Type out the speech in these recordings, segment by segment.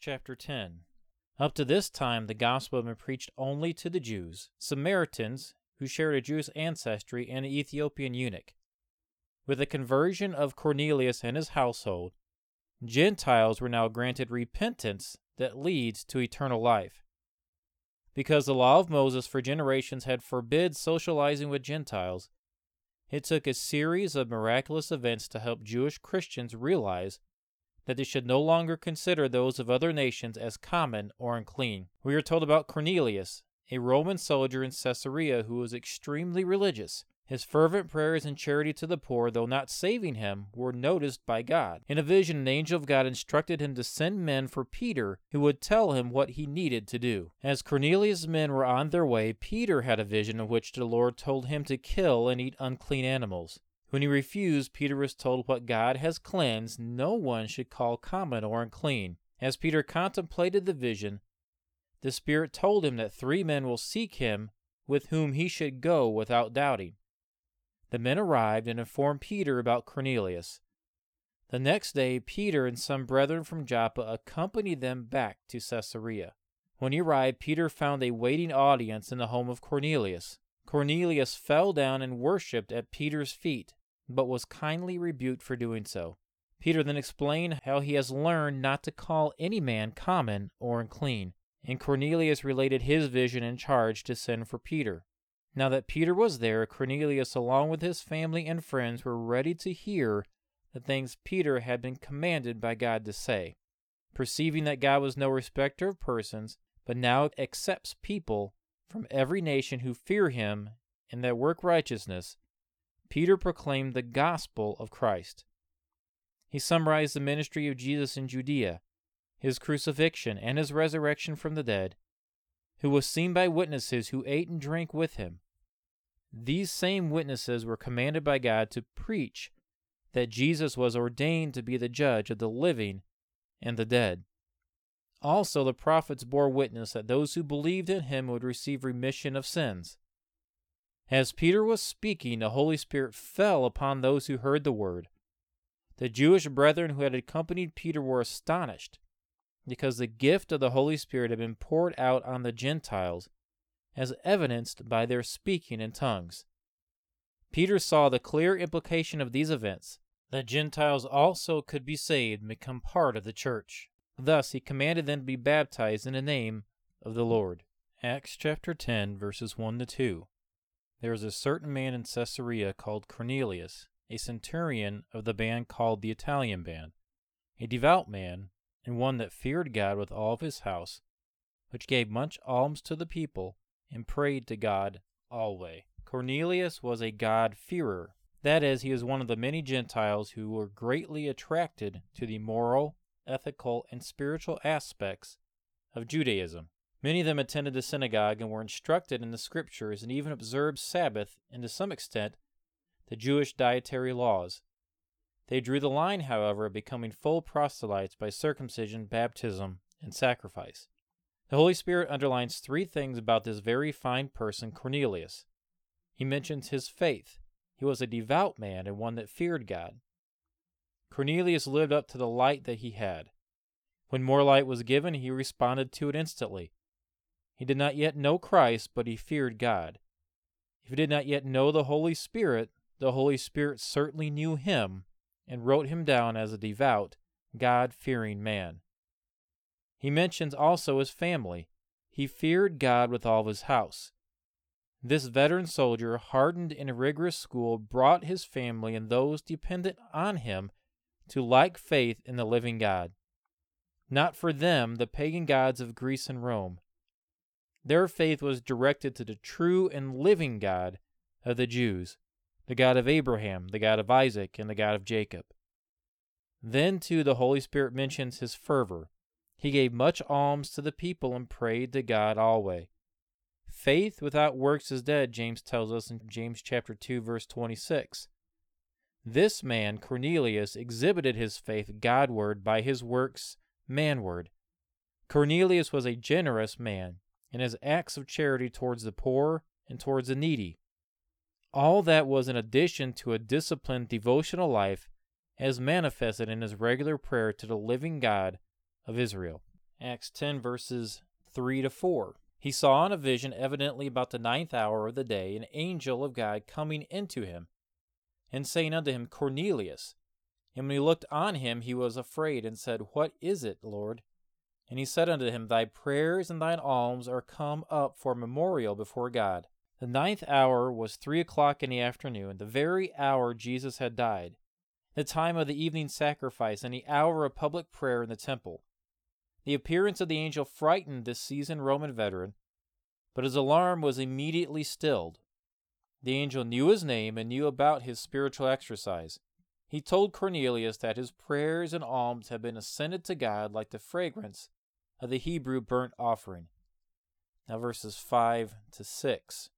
chapter 10. Up to this time, the gospel had been preached only to the Jews, Samaritans, who shared a Jewish ancestry, and an Ethiopian eunuch. With the conversion of Cornelius and his household, Gentiles were now granted repentance that leads to eternal life. Because the law of Moses for generations had forbid socializing with Gentiles, it took a series of miraculous events to help Jewish Christians realize that they should no longer consider those of other nations as common or unclean. We are told about Cornelius, a Roman soldier in Caesarea who was extremely religious. His fervent prayers and charity to the poor, though not saving him, were noticed by God. In a vision, an angel of God instructed him to send men for Peter who would tell him what he needed to do. As Cornelius' men were on their way, Peter had a vision in which the Lord told him to kill and eat unclean animals. When he refused, Peter was told what God has cleansed, no one should call common or unclean. As Peter contemplated the vision, the Spirit told him that three men will seek him with whom he should go without doubting. The men arrived and informed Peter about Cornelius. The next day, Peter and some brethren from Joppa accompanied them back to Caesarea. When he arrived, Peter found a waiting audience in the home of Cornelius. Cornelius fell down and worshipped at Peter's feet, but was kindly rebuked for doing so. Peter then explained how he has learned not to call any man common or unclean, and Cornelius related his vision and charge to send for Peter. Now that Peter was there, Cornelius, along with his family and friends, were ready to hear the things Peter had been commanded by God to say. Perceiving that God was no respecter of persons, but now accepts people from every nation who fear him and that work righteousness, Peter proclaimed the gospel of Christ. He summarized the ministry of Jesus in Judea, his crucifixion, and his resurrection from the dead, who was seen by witnesses who ate and drank with him. These same witnesses were commanded by God to preach that Jesus was ordained to be the judge of the living and the dead. Also, the prophets bore witness that those who believed in him would receive remission of sins. As Peter was speaking, the Holy Spirit fell upon those who heard the word. The Jewish brethren who had accompanied Peter were astonished because the gift of the Holy Spirit had been poured out on the Gentiles, as evidenced by their speaking in tongues. Peter saw the clear implication of these events that Gentiles also could be saved and become part of the church. Thus he commanded them to be baptized in the name of the Lord. Acts chapter 10, verses 1 to 2. There was a certain man in Caesarea called Cornelius, a centurion of the band called the Italian band, a devout man and one that feared God with all of his house, which gave much alms to the people, and prayed to God alway. Cornelius was a God-fearer. That is, he was one of the many Gentiles who were greatly attracted to the moral, ethical, and spiritual aspects of Judaism. Many of them attended the synagogue and were instructed in the scriptures and even observed Sabbath and to some extent the Jewish dietary laws. They drew the line, however, at becoming full proselytes by circumcision, baptism, and sacrifice. The Holy Spirit underlines three things about this very fine person, Cornelius. He mentions his faith. He was a devout man and one that feared God. Cornelius lived up to the light that he had. When more light was given, he responded to it instantly. He did not yet know Christ, but he feared God. If he did not yet know the Holy Spirit, the Holy Spirit certainly knew him and wrote him down as a devout, God fearing man. He mentions also his family. He feared God with all his house. This veteran soldier, hardened in a rigorous school, brought his family and those dependent on him to like faith in the living God. Not for them, the pagan gods of Greece and Rome. Their faith was directed to the true and living God of the Jews the God of Abraham, the God of Isaac, and the God of Jacob. Then, too, the Holy Spirit mentions his fervor. He gave much alms to the people and prayed to God always. Faith without works is dead, James tells us in James chapter 2 verse 26. This man, Cornelius, exhibited his faith Godward by his works manward. Cornelius was a generous man in his acts of charity towards the poor and towards the needy. All that was in addition to a disciplined devotional life as manifested in his regular prayer to the living God of Israel. Acts 10, verses 3 to 4. He saw in a vision, evidently about the ninth hour of the day, an angel of God coming into him, and saying unto him, Cornelius. And when he looked on him, he was afraid, and said, What is it, Lord? And he said unto him, Thy prayers and thine alms are come up for memorial before God. The ninth hour was three o'clock in the afternoon, the very hour Jesus had died, the time of the evening sacrifice, and the hour of public prayer in the temple. The appearance of the angel frightened this seasoned Roman veteran, but his alarm was immediately stilled. The angel knew his name and knew about his spiritual exercise. He told Cornelius that his prayers and alms had been ascended to God like the fragrance of the Hebrew burnt offering. Now, verses 5 to 6.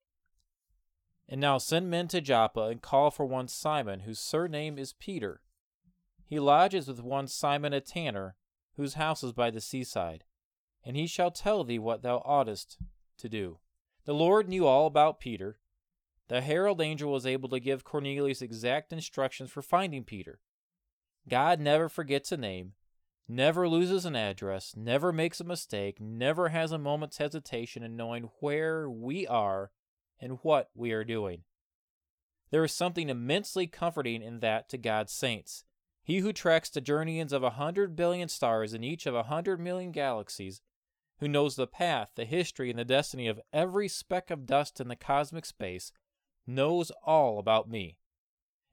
And now send men to Joppa and call for one Simon, whose surname is Peter. He lodges with one Simon a tanner, whose house is by the seaside, and he shall tell thee what thou oughtest to do. The Lord knew all about Peter. The herald angel was able to give Cornelius exact instructions for finding Peter. God never forgets a name, never loses an address, never makes a mistake, never has a moment's hesitation in knowing where we are and what we are doing. There is something immensely comforting in that to God's saints. He who tracks the journeyings of a hundred billion stars in each of a hundred million galaxies, who knows the path, the history, and the destiny of every speck of dust in the cosmic space, knows all about me.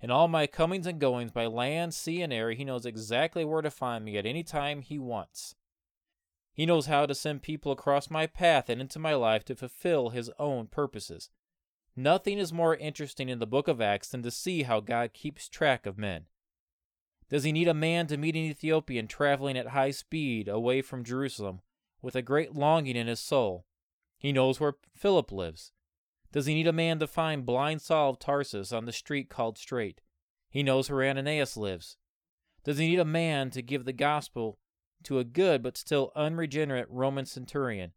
In all my comings and goings by land, sea, and air, he knows exactly where to find me at any time he wants. He knows how to send people across my path and into my life to fulfill his own purposes. Nothing is more interesting in the book of Acts than to see how God keeps track of men. Does he need a man to meet an Ethiopian traveling at high speed away from Jerusalem with a great longing in his soul? He knows where Philip lives. Does he need a man to find blind Saul of Tarsus on the street called Straight? He knows where Ananias lives. Does he need a man to give the gospel to a good but still unregenerate Roman centurion?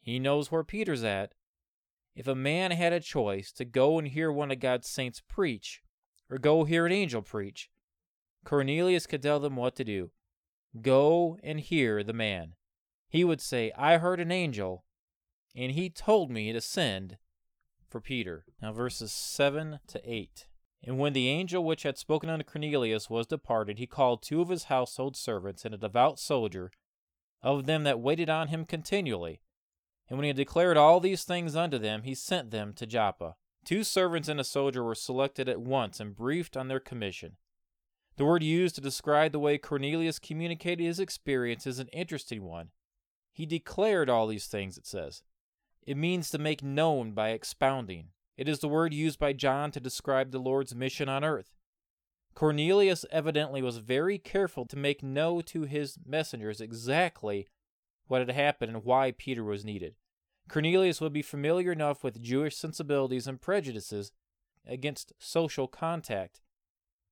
He knows where Peter's at. If a man had a choice to go and hear one of God's saints preach, or go hear an angel preach, Cornelius could tell them what to do. Go and hear the man. He would say, I heard an angel, and he told me to send for Peter. Now, verses 7 to 8. And when the angel which had spoken unto Cornelius was departed, he called two of his household servants and a devout soldier of them that waited on him continually. And when he had declared all these things unto them, he sent them to Joppa. Two servants and a soldier were selected at once and briefed on their commission. The word used to describe the way Cornelius communicated his experience is an interesting one. He declared all these things, it says. It means to make known by expounding. It is the word used by John to describe the Lord's mission on earth. Cornelius evidently was very careful to make known to his messengers exactly what had happened and why Peter was needed. Cornelius would be familiar enough with Jewish sensibilities and prejudices against social contact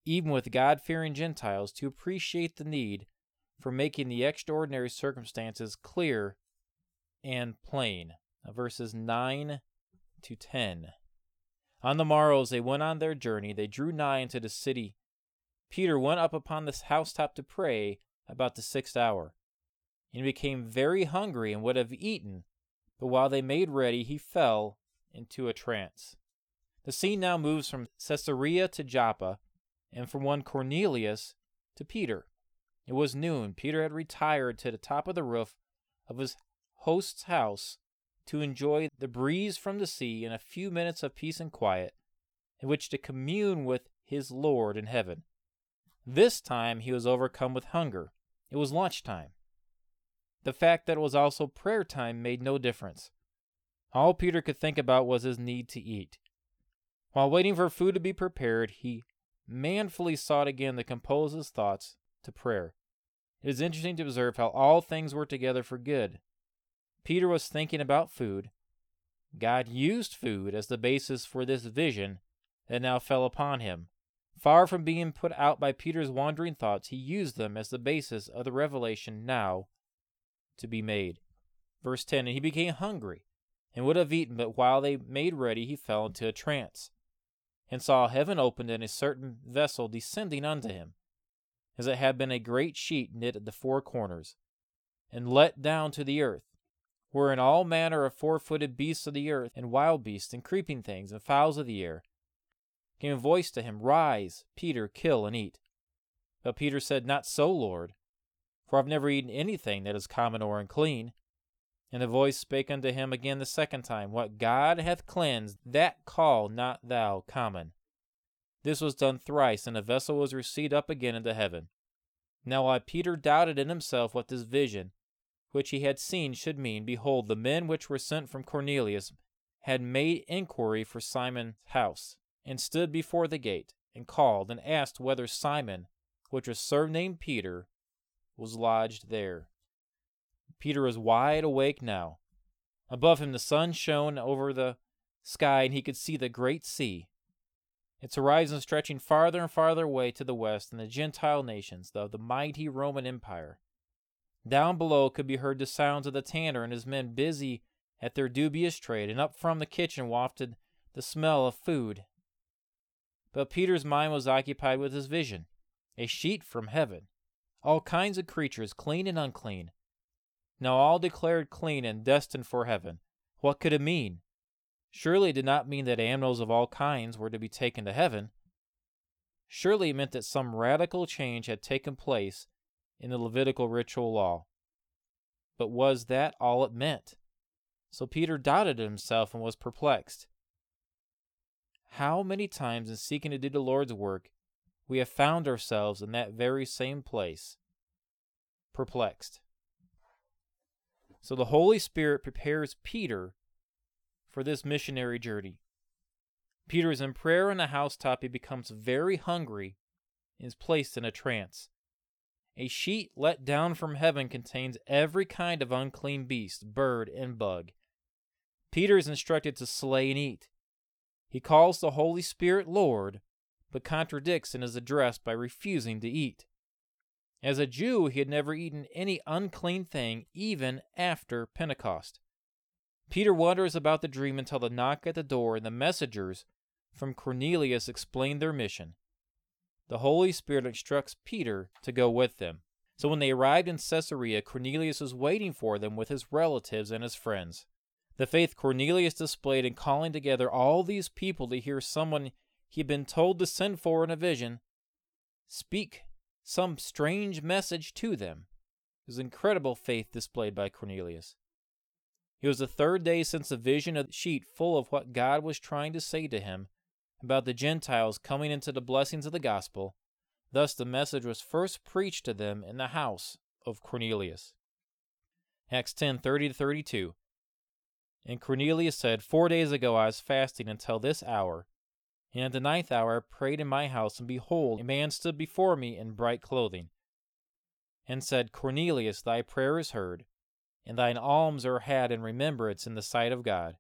even with God fearing Gentiles, to appreciate the need for making the extraordinary circumstances clear and plain. Uh, verses 9 to 10. On the morrow, as they went on their journey, they drew nigh unto the city. Peter went up upon the housetop to pray about the sixth hour, and became very hungry and would have eaten, but while they made ready, he fell into a trance. The scene now moves from Caesarea to Joppa, and from one Cornelius to Peter. It was noon. Peter had retired to the top of the roof of his host's house to enjoy the breeze from the sea and a few minutes of peace and quiet in which to commune with his Lord in heaven. This time he was overcome with hunger. It was lunch time. The fact that it was also prayer time made no difference. All Peter could think about was his need to eat. While waiting for food to be prepared, he manfully sought again to compose his thoughts to prayer. It is interesting to observe how all things work together for good. Peter was thinking about food. God used food as the basis for this vision that now fell upon him. Far from being put out by Peter's wandering thoughts, he used them as the basis of the revelation now to be made. Verse 10 And he became hungry and would have eaten, but while they made ready, he fell into a trance and saw heaven opened and a certain vessel descending unto him, as it had been a great sheet knit at the four corners, and let down to the earth, wherein all manner of four footed beasts of the earth, and wild beasts, and creeping things, and fowls of the air, came a voice to him, Rise, Peter, kill and eat. But Peter said, Not so, Lord, for I've never eaten anything that is common or unclean. And the voice spake unto him again the second time, What God hath cleansed, that call not thou common. This was done thrice, and the vessel was received up again into heaven. Now while Peter doubted in himself what this vision, which he had seen, should mean, behold, the men which were sent from Cornelius had made inquiry for Simon's house, and stood before the gate, and called, and asked whether Simon, which was surnamed Peter, was lodged there. Peter was wide awake now. Above him the sun shone over the sky, and he could see the great sea, its horizon stretching farther and farther away to the west and the Gentile nations of the mighty Roman Empire. Down below could be heard the sounds of the tanner and his men busy at their dubious trade, and up from the kitchen wafted the smell of food. But Peter's mind was occupied with his vision a sheet from heaven, all kinds of creatures, clean and unclean, now all declared clean and destined for heaven. What could it mean? Surely it did not mean that animals of all kinds were to be taken to heaven. Surely it meant that some radical change had taken place in the Levitical ritual law. But was that all it meant? So Peter doubted himself and was perplexed. How many times in seeking to do the Lord's work we have found ourselves in that very same place, perplexed. So the Holy Spirit prepares Peter for this missionary journey. Peter is in prayer on the housetop. He becomes very hungry and is placed in a trance. A sheet let down from heaven contains every kind of unclean beast, bird, and bug. Peter is instructed to slay and eat. He calls the Holy Spirit Lord, but contradicts in his address by refusing to eat. As a Jew, he had never eaten any unclean thing, even after Pentecost. Peter wonders about the dream until the knock at the door and the messengers from Cornelius explain their mission. The Holy Spirit instructs Peter to go with them. So when they arrived in Caesarea, Cornelius was waiting for them with his relatives and his friends. The faith Cornelius displayed in calling together all these people to hear someone he had been told to send for in a vision speak some strange message to them. It was incredible faith displayed by Cornelius. It was the third day since the vision of the sheet full of what God was trying to say to him about the Gentiles coming into the blessings of the gospel. Thus the message was first preached to them in the house of Cornelius. Acts 10:30 to 32. And Cornelius said, Four days ago I was fasting until this hour, and at the ninth hour I prayed in my house, and behold, a man stood before me in bright clothing, and said, Cornelius, thy prayer is heard, and thine alms are had in remembrance in the sight of God.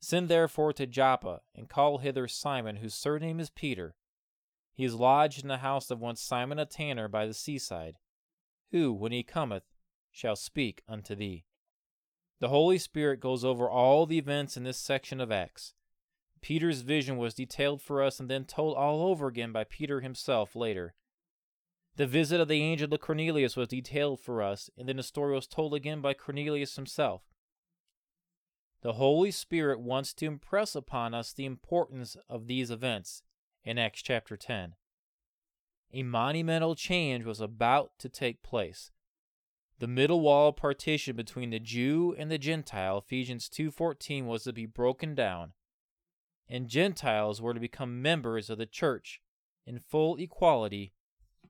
Send therefore to Joppa, and call hither Simon, whose surname is Peter. He is lodged in the house of one Simon a tanner by the seaside, who, when he cometh, shall speak unto thee. The Holy Spirit goes over all the events in this section of Acts Peter's vision was detailed for us and then told all over again by Peter himself later. The visit of the angel to Cornelius was detailed for us, and then the story was told again by Cornelius himself. The Holy Spirit wants to impress upon us the importance of these events in Acts chapter 10. A monumental change was about to take place. The middle wall partition between the Jew and the Gentile, Ephesians 2:14 was to be broken down and Gentiles were to become members of the church in full equality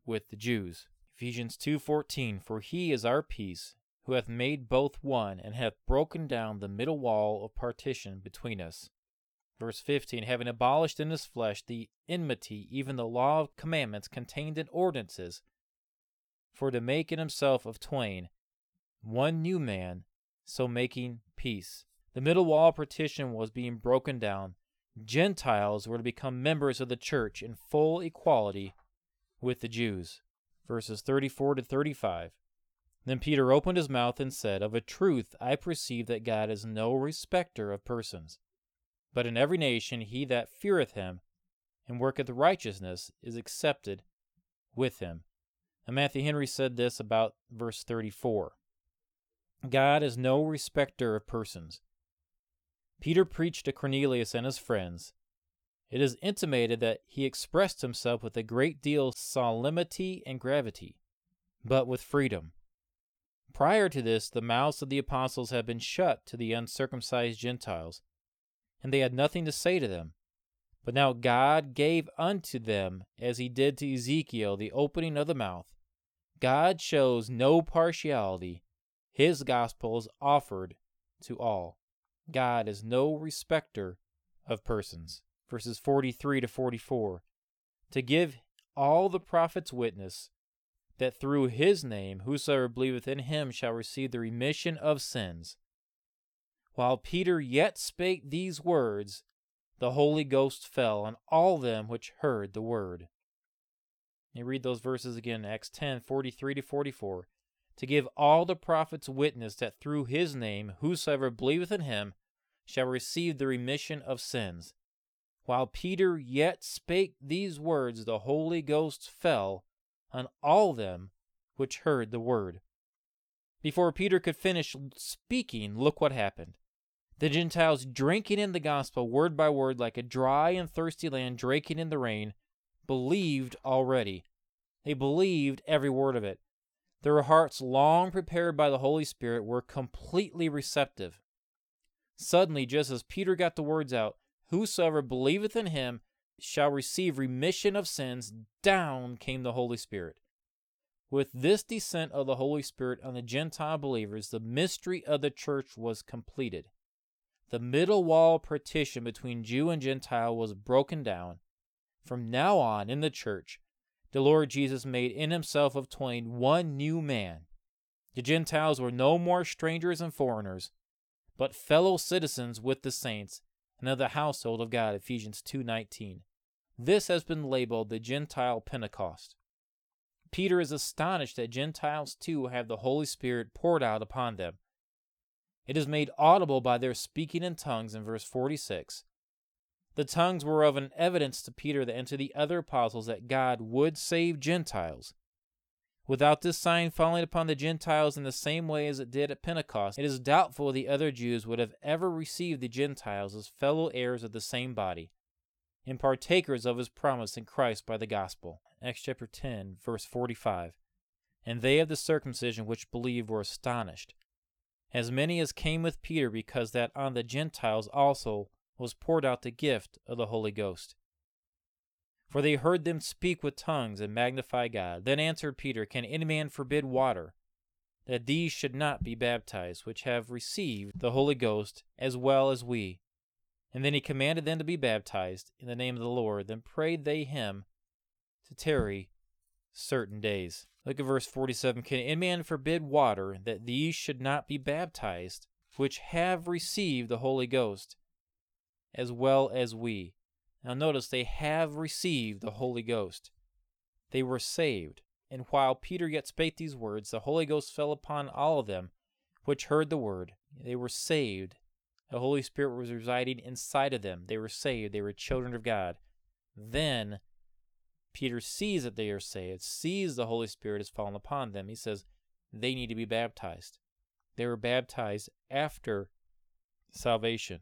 with the Jews. Ephesians 2:14 For he is our peace, who hath made both one, and hath broken down the middle wall of partition between us. Verse 15 Having abolished in his flesh the enmity, even the law of commandments contained in ordinances, for to make in himself of twain one new man, so making peace. The middle wall of partition was being broken down Gentiles were to become members of the church in full equality with the Jews. Verses 34 to 35. Then Peter opened his mouth and said, Of a truth I perceive that God is no respecter of persons, but in every nation he that feareth him and worketh righteousness is accepted with him. And Matthew Henry said this about verse 34. God is no respecter of persons. Peter preached to Cornelius and his friends. It is intimated that he expressed himself with a great deal of solemnity and gravity, but with freedom. Prior to this, the mouths of the apostles had been shut to the uncircumcised Gentiles, and they had nothing to say to them. But now God gave unto them, as he did to Ezekiel, the opening of the mouth. God shows no partiality. His gospel is offered to all. God is no respecter of persons. Verses 43 to 44. To give all the prophets witness that through his name whosoever believeth in him shall receive the remission of sins. While Peter yet spake these words, the Holy Ghost fell on all them which heard the word. You read those verses again, Acts 10 43 to 44. To give all the prophets witness that through his name whosoever believeth in him shall receive the remission of sins. While Peter yet spake these words, the Holy Ghost fell on all them which heard the word. Before Peter could finish speaking, look what happened. The Gentiles, drinking in the gospel word by word like a dry and thirsty land drinking in the rain, believed already. They believed every word of it. Their hearts, long prepared by the Holy Spirit, were completely receptive. Suddenly, just as Peter got the words out, Whosoever believeth in him shall receive remission of sins, down came the Holy Spirit. With this descent of the Holy Spirit on the Gentile believers, the mystery of the church was completed. The middle wall partition between Jew and Gentile was broken down. From now on, in the church, the Lord Jesus made in himself of twain one new man. The Gentiles were no more strangers and foreigners, but fellow citizens with the saints and of the household of God, Ephesians 2:19. This has been labeled the Gentile Pentecost. Peter is astonished that Gentiles too have the Holy Spirit poured out upon them. It is made audible by their speaking in tongues in verse 46. The tongues were of an evidence to Peter and to the other apostles that God would save Gentiles. Without this sign falling upon the Gentiles in the same way as it did at Pentecost, it is doubtful the other Jews would have ever received the Gentiles as fellow heirs of the same body, and partakers of his promise in Christ by the gospel. Acts chapter 10, verse 45. And they of the circumcision which believed were astonished, as many as came with Peter, because that on the Gentiles also was poured out the gift of the Holy Ghost. For they heard them speak with tongues and magnify God. Then answered Peter, Can any man forbid water, that these should not be baptized, which have received the Holy Ghost as well as we? And then he commanded them to be baptized in the name of the Lord. Then prayed they him to tarry certain days. Look at verse 47. Can any man forbid water, that these should not be baptized, which have received the Holy Ghost, as well as we? Now notice they have received the Holy Ghost. They were saved. And while Peter yet spake these words, the Holy Ghost fell upon all of them which heard the word. They were saved. The Holy Spirit was residing inside of them. They were saved. They were children of God. Then Peter sees that they are saved, sees the Holy Spirit has fallen upon them. He says they need to be baptized. They were baptized after salvation.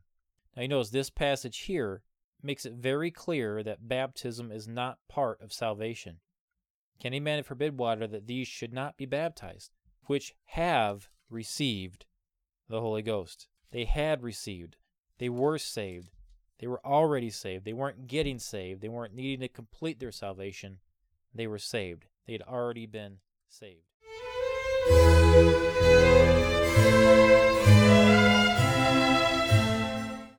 Now you notice this passage here makes it very clear that baptism is not part of salvation. Can any man forbid water that these should not be baptized, which have received the Holy Ghost? They had received. They were saved. They were already saved. They weren't getting saved. They weren't needing to complete their salvation. They were saved. They had already been saved.